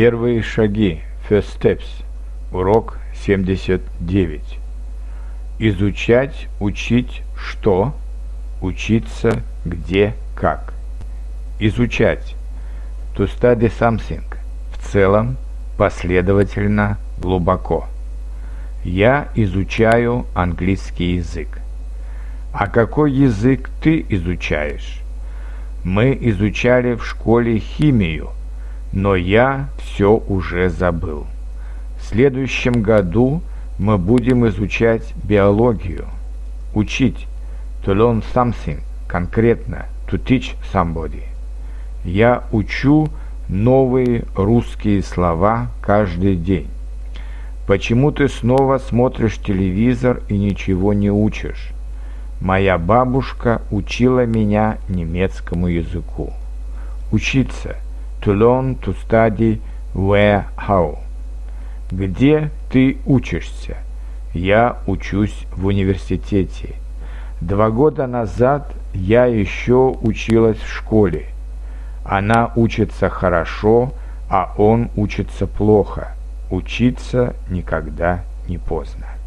Первые шаги. First steps. Урок 79. Изучать, учить что? Учиться где, как. Изучать. To study something. В целом, последовательно, глубоко. Я изучаю английский язык. А какой язык ты изучаешь? Мы изучали в школе химию – но я все уже забыл. В следующем году мы будем изучать биологию, учить, to learn something, конкретно, to teach somebody. Я учу новые русские слова каждый день. Почему ты снова смотришь телевизор и ничего не учишь? Моя бабушка учила меня немецкому языку. Учиться – to learn, to study, where, how. Где ты учишься? Я учусь в университете. Два года назад я еще училась в школе. Она учится хорошо, а он учится плохо. Учиться никогда не поздно.